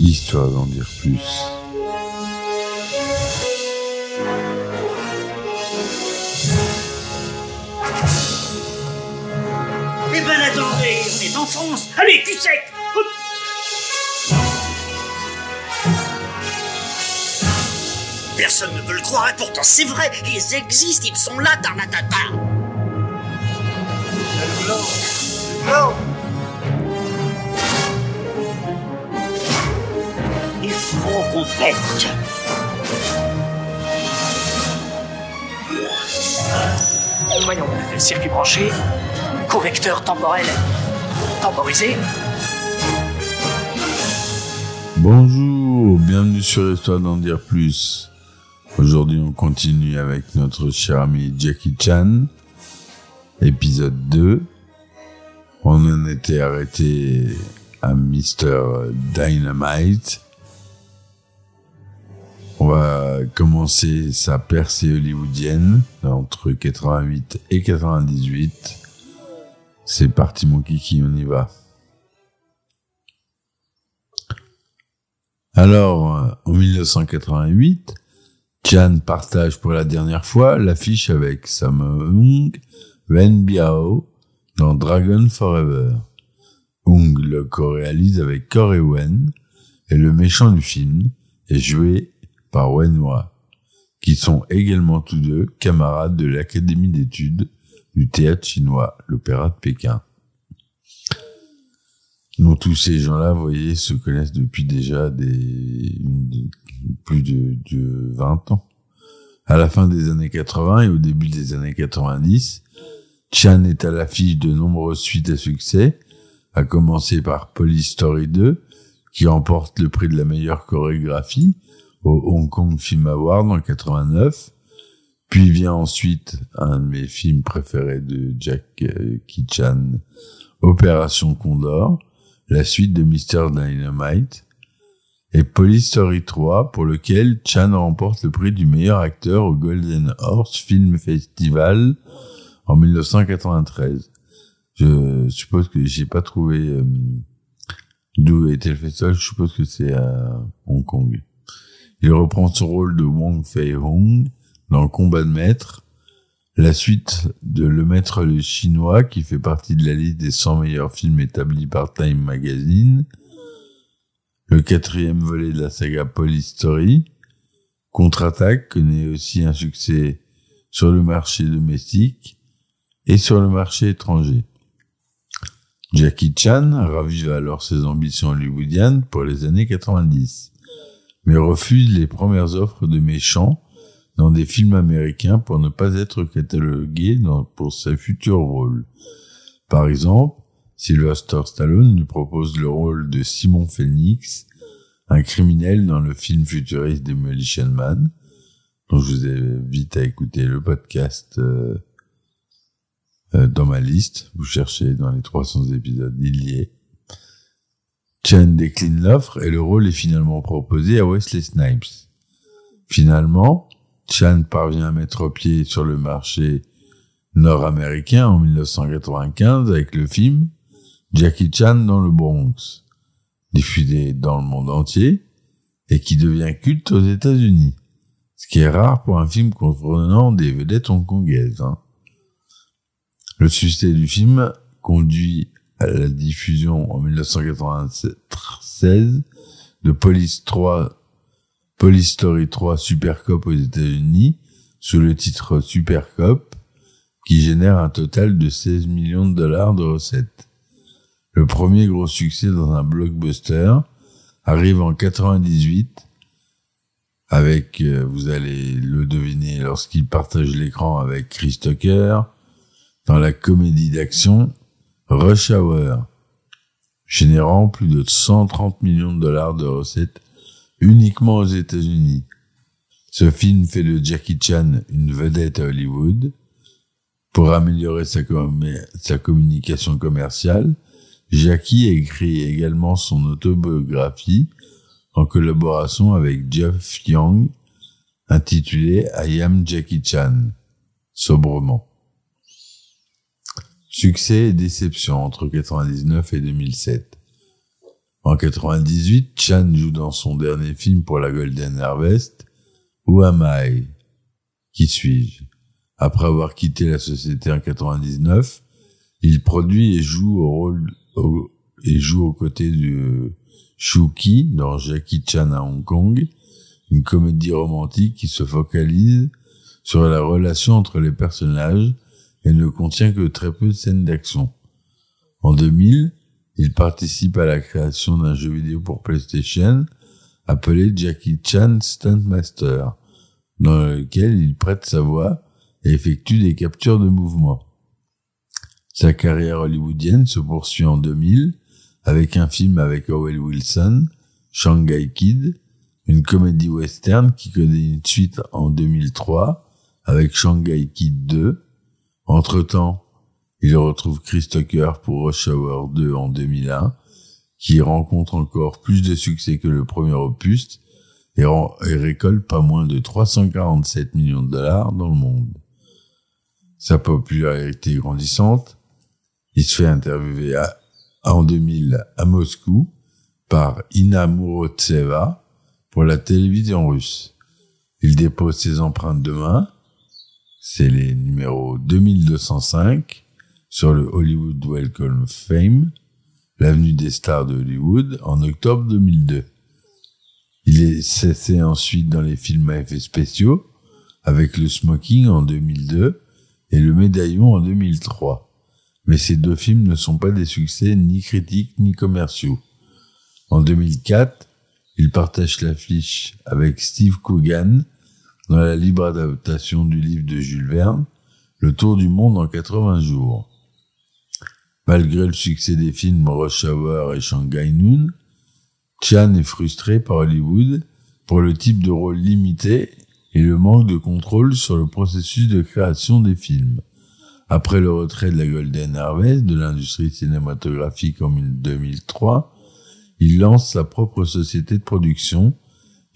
histoire d'en dire plus. Eh ben attendez, on est en France. Allez, cul sec Hop. Personne ne peut le croire et pourtant c'est vrai, ils existent, ils sont là, Tarnatata. Il faut Voyons, circuit branché, convecteur temporel temporisé. Bonjour, bienvenue sur Histoire d'en dire plus. Aujourd'hui, on continue avec notre cher ami Jackie Chan, épisode 2. On en était arrêté à Mr. Dynamite. Va commencer sa percée hollywoodienne entre 88 et 98. C'est parti mon kiki, on y va. Alors, en 1988, Chan partage pour la dernière fois l'affiche avec Samung Wen Biao dans Dragon Forever. Hung le co-réalise avec Corey Wen et le méchant du film est joué par Wenhua, qui sont également tous deux camarades de l'Académie d'études du théâtre chinois, l'Opéra de Pékin. Donc tous ces gens-là, vous voyez, se connaissent depuis déjà plus de, de 20 ans. À la fin des années 80 et au début des années 90, Chan est à l'affiche de nombreuses suites à succès, à commencer par Police Story 2, qui remporte le prix de la meilleure chorégraphie au Hong Kong Film Award en 89. Puis vient ensuite un de mes films préférés de Jackie Chan, Opération Condor, la suite de Mr. Dynamite, et Police Story 3, pour lequel Chan remporte le prix du meilleur acteur au Golden Horse Film Festival en 1993. Je suppose que j'ai pas trouvé euh, d'où était le festival, je suppose que c'est à Hong Kong. Il reprend son rôle de Wong Fei Hong dans Combat de maître, la suite de Le Maître le Chinois qui fait partie de la liste des 100 meilleurs films établis par Time Magazine, le quatrième volet de la saga Police Story, Contre-attaque connaît aussi un succès sur le marché domestique et sur le marché étranger. Jackie Chan ravive alors ses ambitions hollywoodiennes pour les années 90, mais refuse les premières offres de méchants dans des films américains pour ne pas être catalogué pour ses futurs rôles. Par exemple, Sylvester Stallone lui propose le rôle de Simon Phoenix, un criminel dans le film futuriste Demolition Man, dont je vous invite à écouter le podcast euh, euh, dans ma liste. Vous cherchez dans les 300 épisodes, il y est. Chen décline l'offre et le rôle est finalement proposé à Wesley Snipes. Finalement, Chan parvient à mettre pied sur le marché nord-américain en 1995 avec le film Jackie Chan dans le Bronx, diffusé dans le monde entier et qui devient culte aux États-Unis, ce qui est rare pour un film comprenant des vedettes hongkongaises. Hein. Le succès du film conduit à la diffusion en 1996 de Police 3 Police Story 3 Super Cop aux États-Unis sous le titre Super Cop qui génère un total de 16 millions de dollars de recettes. Le premier gros succès dans un blockbuster arrive en 98 avec, euh, vous allez le deviner lorsqu'il partage l'écran avec Chris Tucker dans la comédie d'action Rush Hour, générant plus de 130 millions de dollars de recettes uniquement aux États-Unis. Ce film fait de Jackie Chan une vedette à Hollywood. Pour améliorer sa, communication commerciale, Jackie écrit également son autobiographie en collaboration avec Jeff Young, intitulée I Am Jackie Chan, sobrement. Succès et déception entre 99 et 2007. En 98, Chan joue dans son dernier film pour la Golden Harvest, Who Am I? Qui suis-je? Après avoir quitté la société en 99, il produit et joue au rôle, et joue aux côtés de Shuki dans Jackie Chan à Hong Kong, une comédie romantique qui se focalise sur la relation entre les personnages et ne contient que très peu de scènes d'action. En 2000, il participe à la création d'un jeu vidéo pour PlayStation appelé Jackie Chan Stuntmaster, dans lequel il prête sa voix et effectue des captures de mouvement. Sa carrière hollywoodienne se poursuit en 2000 avec un film avec Owen Wilson, Shanghai Kid, une comédie western qui connaît une suite en 2003 avec Shanghai Kid 2. Entre-temps, il retrouve Chris Tucker pour Rush Hour 2 en 2001, qui rencontre encore plus de succès que le premier opus et, récolte pas moins de 347 millions de dollars dans le monde. Sa popularité grandissante, il se fait interviewer en 2000 à Moscou par Ina Murotseva pour la télévision russe. Il dépose ses empreintes de main, c'est les numéros 2205 sur le Hollywood Welcome Fame, l'avenue des stars de Hollywood, en octobre 2002. Il est cessé ensuite dans les films à effets spéciaux, avec le Smoking en 2002 et le Médaillon en 2003 mais ces deux films ne sont pas des succès ni critiques ni commerciaux. En 2004, il partage l'affiche avec Steve Coogan dans la libre adaptation du livre de Jules Verne, Le Tour du Monde en 80 jours. Malgré le succès des films Rush Hour et Shanghai Noon, Chan est frustré par Hollywood pour le type de rôle limité et le manque de contrôle sur le processus de création des films. Après le retrait de la Golden Harvest de l'industrie cinématographique en 2003, il lance sa propre société de production,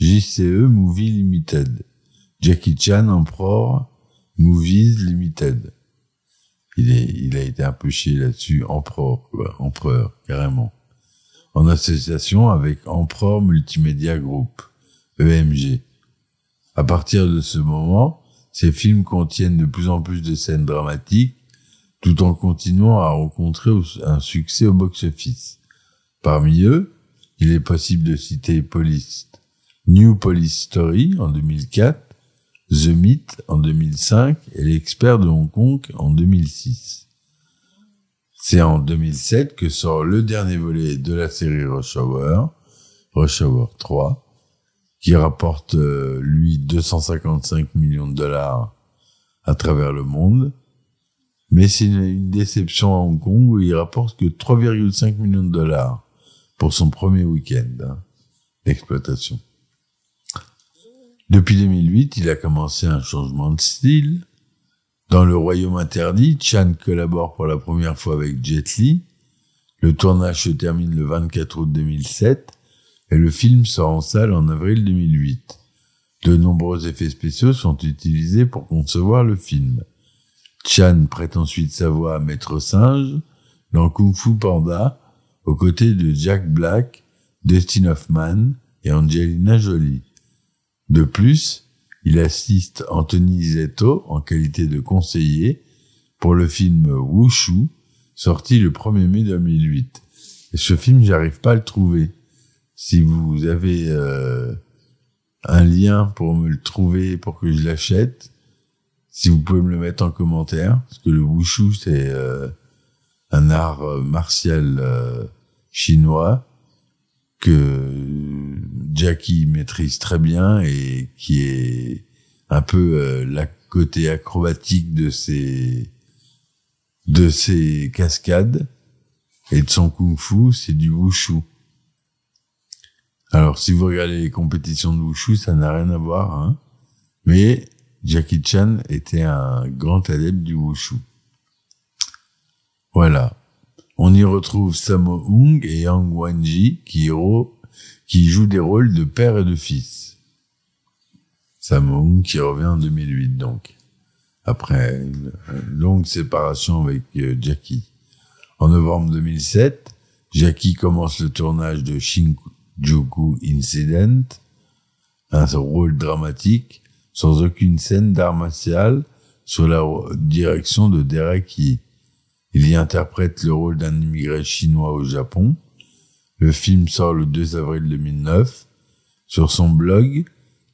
JCE Movie Limited, Jackie Chan Emperor Movies Limited. Il, est, il a été un peu chier là-dessus, Emperor, quoi, Empereur, carrément. En association avec Emperor Multimedia Group, EMG. À partir de ce moment, ces films contiennent de plus en plus de scènes dramatiques, tout en continuant à rencontrer un succès au box-office. Parmi eux, il est possible de citer Police, New Police Story en 2004, The Myth en 2005 et L'expert de Hong Kong en 2006. C'est en 2007 que sort le dernier volet de la série Rush Hour, Rush Hour 3, qui rapporte, euh, lui, 255 millions de dollars à travers le monde. Mais c'est une, déception à Hong Kong où il rapporte que 3,5 millions de dollars pour son premier week-end hein, d'exploitation. Depuis 2008, il a commencé un changement de style. Dans le Royaume interdit, Chan collabore pour la première fois avec Jet Li. Le tournage se termine le 24 août 2007 et le film sort en salle en avril 2008. De nombreux effets spéciaux sont utilisés pour concevoir le film. Chan prête ensuite sa voix à Maître Singe dans Kung Fu Panda aux côtés de Jack Black, Dustin Hoffman et Angelina Jolie. De plus, il assiste Anthony Zetto en qualité de conseiller pour le film Wushu, sorti le 1er mai 2008. Et ce film, j'arrive pas à le trouver. Si vous avez euh, un lien pour me le trouver, pour que je l'achète, si vous pouvez me le mettre en commentaire, parce que le wushu c'est euh, un art euh, martial chinois que Jackie maîtrise très bien et qui est un peu la côté acrobatique de ses de ses cascades et de son kung-fu, c'est du wushu. Alors, si vous regardez les compétitions de Wushu, ça n'a rien à voir, hein. Mais Jackie Chan était un grand adepte du Wushu. Voilà. On y retrouve Sammo Hung et Yang Wanji qui, qui jouent des rôles de père et de fils. Sammo Hung qui revient en 2008 donc. Après une, longue séparation avec euh, Jackie. En novembre 2007, Jackie commence le tournage de Shinjuku Incident, un rôle dramatique sans aucune scène d'art martial sous la direction de Derek Yee. Il y interprète le rôle d'un immigré chinois au Japon. Le film sort le 2 avril 2009. Sur son blog,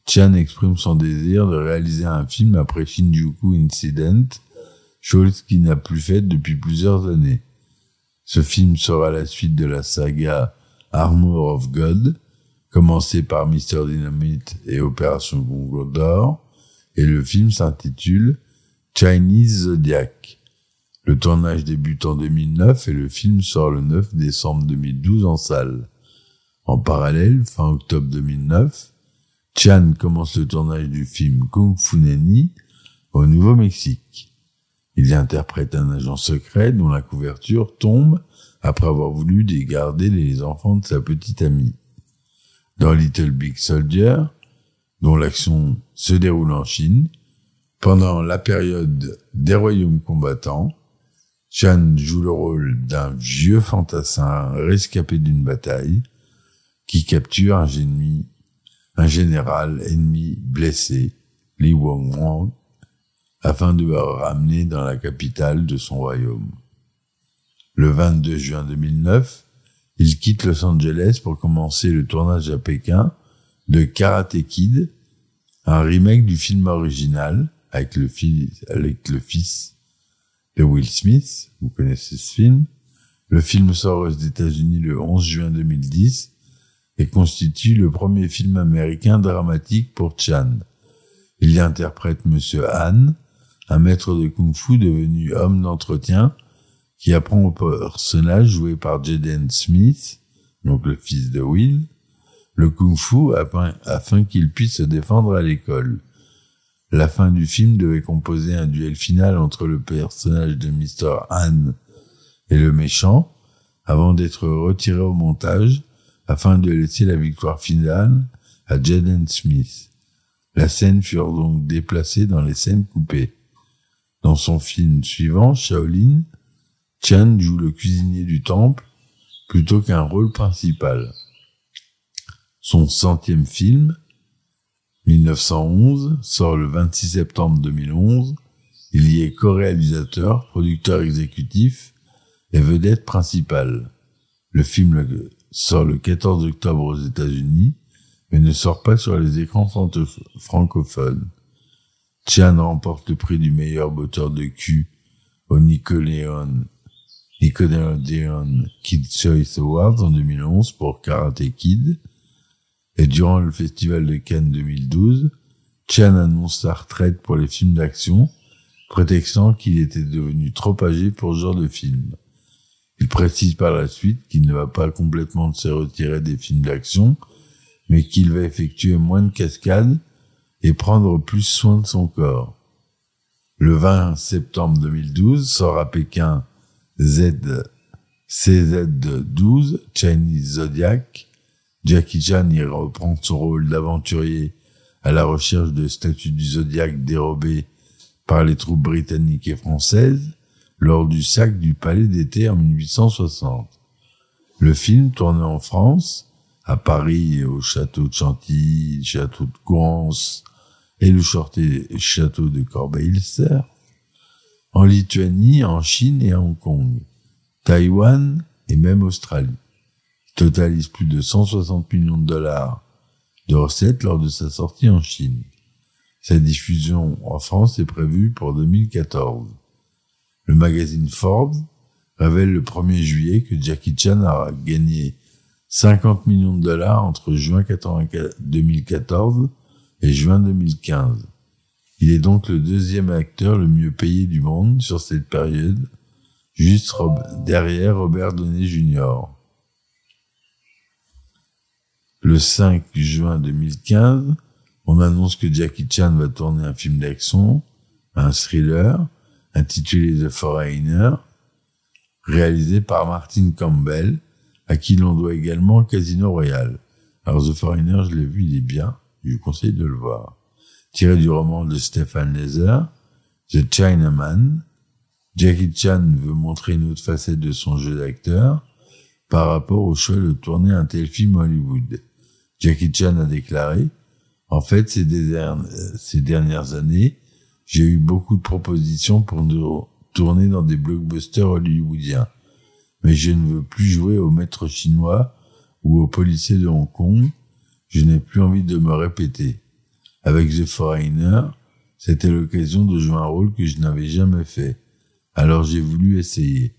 Chan exprime son désir de réaliser un film après Shinjuku Incident, chose qu'il n'a plus faite depuis plusieurs années. Ce film sera la suite de la saga Armor of God, commencée par Mr. Dynamite et Opération Congo d'Or, et le film s'intitule Chinese Zodiac. Le tournage débute en 2009 et le film sort le 9 décembre 2012 en salle. En parallèle, fin octobre 2009, Chan commence le tournage du film Kung Fu Neni au Nouveau-Mexique. Il y interprète un agent secret dont la couverture tombe après avoir voulu dégarder les enfants de sa petite amie. Dans Little Big Soldier, dont l'action se déroule en Chine, pendant la période des royaumes combattants, Chan joue le rôle d'un vieux fantassin rescapé d'une bataille qui capture un, génie, un général ennemi blessé, Li Wong afin de le ramener dans la capitale de son royaume. Le 22 juin 2009, il quitte Los Angeles pour commencer le tournage à Pékin de Karate Kid, un remake du film original avec le fils de Will Smith. Vous connaissez ce film. Le film sort aux États-Unis le 11 juin 2010 et constitue le premier film américain dramatique pour Chan. Il y interprète Monsieur Han, un maître de kung-fu devenu homme d'entretien qui apprend au personnage joué par Jaden Smith, donc le fils de Will, le kung-fu afin, afin qu'il puisse se défendre à l'école. La fin du film devait composer un duel final entre le personnage de Mr. Han et le méchant, avant d'être retiré au montage, afin de laisser la victoire finale à Jaden Smith. La scène fut donc déplacée dans les scènes coupées. Dans son film suivant, Shaolin, Chan joue le cuisinier du temple plutôt qu'un rôle principal. Son centième film, 1911, sort le 26 septembre 2011. Il y est co-réalisateur, producteur exécutif et vedette principale. Le film sort le 14 octobre aux États-Unis, mais ne sort pas sur les écrans francophones. Chan remporte le prix du meilleur botteur de cul au Nickelodeon, Nickelodeon Kid Choice Awards en 2011 pour Karate Kid et durant le festival de Cannes 2012, Chan annonce sa retraite pour les films d'action, prétextant qu'il était devenu trop âgé pour ce genre de film. Il précise par la suite qu'il ne va pas complètement se retirer des films d'action, mais qu'il va effectuer moins de cascades et prendre plus soin de son corps. Le 20 septembre 2012 sort à Pékin Z CZ12 Chinese Zodiac Jackie Chan y reprend son rôle d'aventurier à la recherche de statues du zodiaque dérobées par les troupes britanniques et françaises lors du sac du palais d'été en 1860. Le film tourné en France, à Paris et au château de Chantilly, château de Courance et le château de Corbeil-Essert, en Lituanie, en Chine et à Hong Kong, Taïwan et même Australie totalise plus de 160 millions de dollars de recettes lors de sa sortie en Chine. Sa diffusion en France est prévue pour 2014. Le magazine Forbes révèle le 1er juillet que Jackie Chan a gagné 50 millions de dollars entre juin 2014 et juin 2015. Il est donc le deuxième acteur le mieux payé du monde sur cette période, juste derrière Robert Downey Jr. Le 5 juin 2015, on annonce que Jackie Chan va tourner un film d'action, un thriller, intitulé The Foreigner, réalisé par Martin Campbell, à qui l'on doit également Casino Royale. Alors The Foreigner, je l'ai vu, il est bien, je vous conseille de le voir. Tiré du roman de Stephen Leather, The Chinaman, Jackie Chan veut montrer une autre facette de son jeu d'acteur, par rapport au choix de tourner un tel film Hollywood. Jackie Chan a déclaré, en fait, ces, ces dernières années, j'ai eu beaucoup de propositions pour nous tourner dans des blockbusters hollywoodiens. Mais je ne veux plus jouer au maître chinois ou au policier de Hong Kong. Je n'ai plus envie de me répéter. Avec The Foreigner, c'était l'occasion de jouer un rôle que je n'avais jamais fait. Alors j'ai voulu essayer.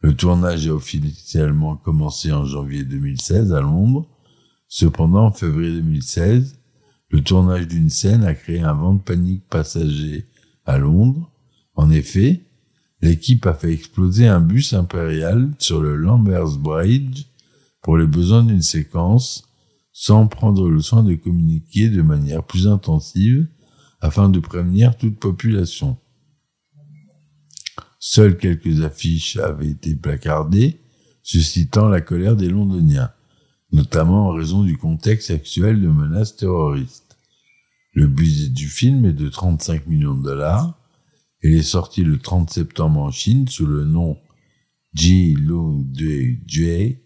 Le tournage a officiellement commencé en janvier 2016 à Londres. Cependant, en février 2016, le tournage d'une scène a créé un vent de panique passager à Londres. En effet, l'équipe a fait exploser un bus impérial sur le Lambert's Bridge pour les besoins d'une séquence sans prendre le soin de communiquer de manière plus intensive afin de prévenir toute population. Seules quelques affiches avaient été placardées, suscitant la colère des Londoniens, notamment en raison du contexte actuel de menaces terroristes. Le budget du film est de 35 millions de dollars. Il est sorti le 30 septembre en Chine sous le nom Ji Lu J,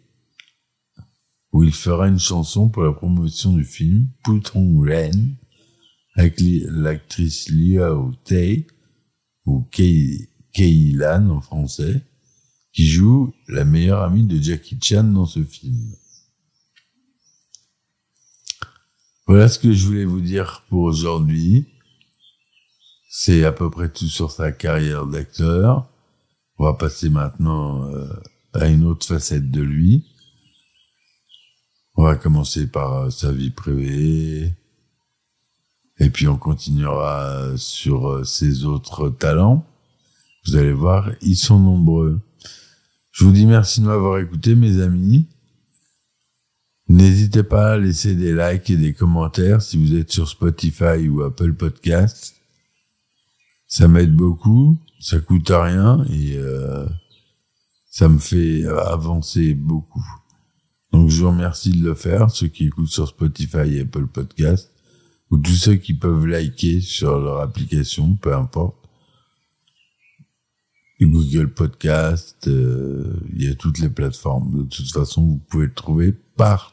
où il fera une chanson pour la promotion du film Putong Ren avec l'actrice Liu Tei ou Kei Lan en français, qui joue la meilleure amie de Jackie Chan dans ce film. Voilà ce que je voulais vous dire pour aujourd'hui. C'est à peu près tout sur sa carrière d'acteur. On va passer maintenant euh, à une autre facette de lui. On va commencer par euh, sa vie privée. Et puis on continuera sur euh, ses autres talents. Vous allez voir, ils sont nombreux. Je vous dis merci de m'avoir écouté, mes amis. N'hésitez pas à laisser des likes et des commentaires si vous êtes sur Spotify ou Apple Podcast. Ça m'aide beaucoup, ça coûte rien et euh, ça me fait avancer beaucoup. Donc je vous remercie de le faire, ceux qui écoutent sur Spotify et Apple Podcast, ou tous ceux qui peuvent liker sur leur application, peu importe. Google Podcast, euh, il y a toutes les plateformes. De toute façon, vous pouvez le trouver partout.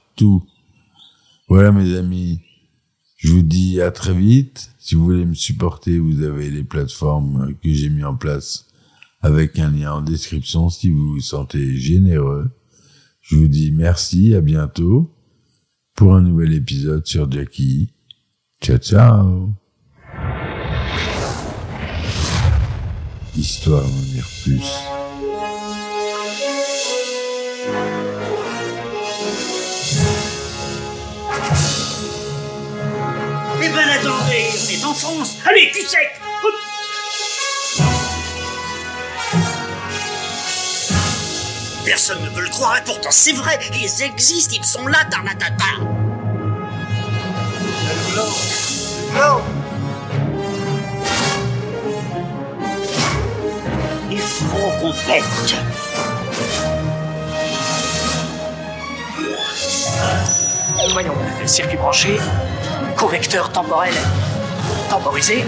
Voilà mes amis, je vous dis à très vite. Si vous voulez me supporter, vous avez les plateformes que j'ai mis en place avec un lien en description si vous vous sentez généreux. Je vous dis merci, à bientôt pour un nouvel épisode sur Jackie. Ciao ciao Histoire d'en dire plus. Eh ben attendez, on est en France. Allez, cul sec. Personne ne peut le croire et pourtant c'est vrai, ils existent, ils sont là, Tarnatata. Non. Il faut qu'on pète Voyons, circuit branché, correcteur temporel temporisé,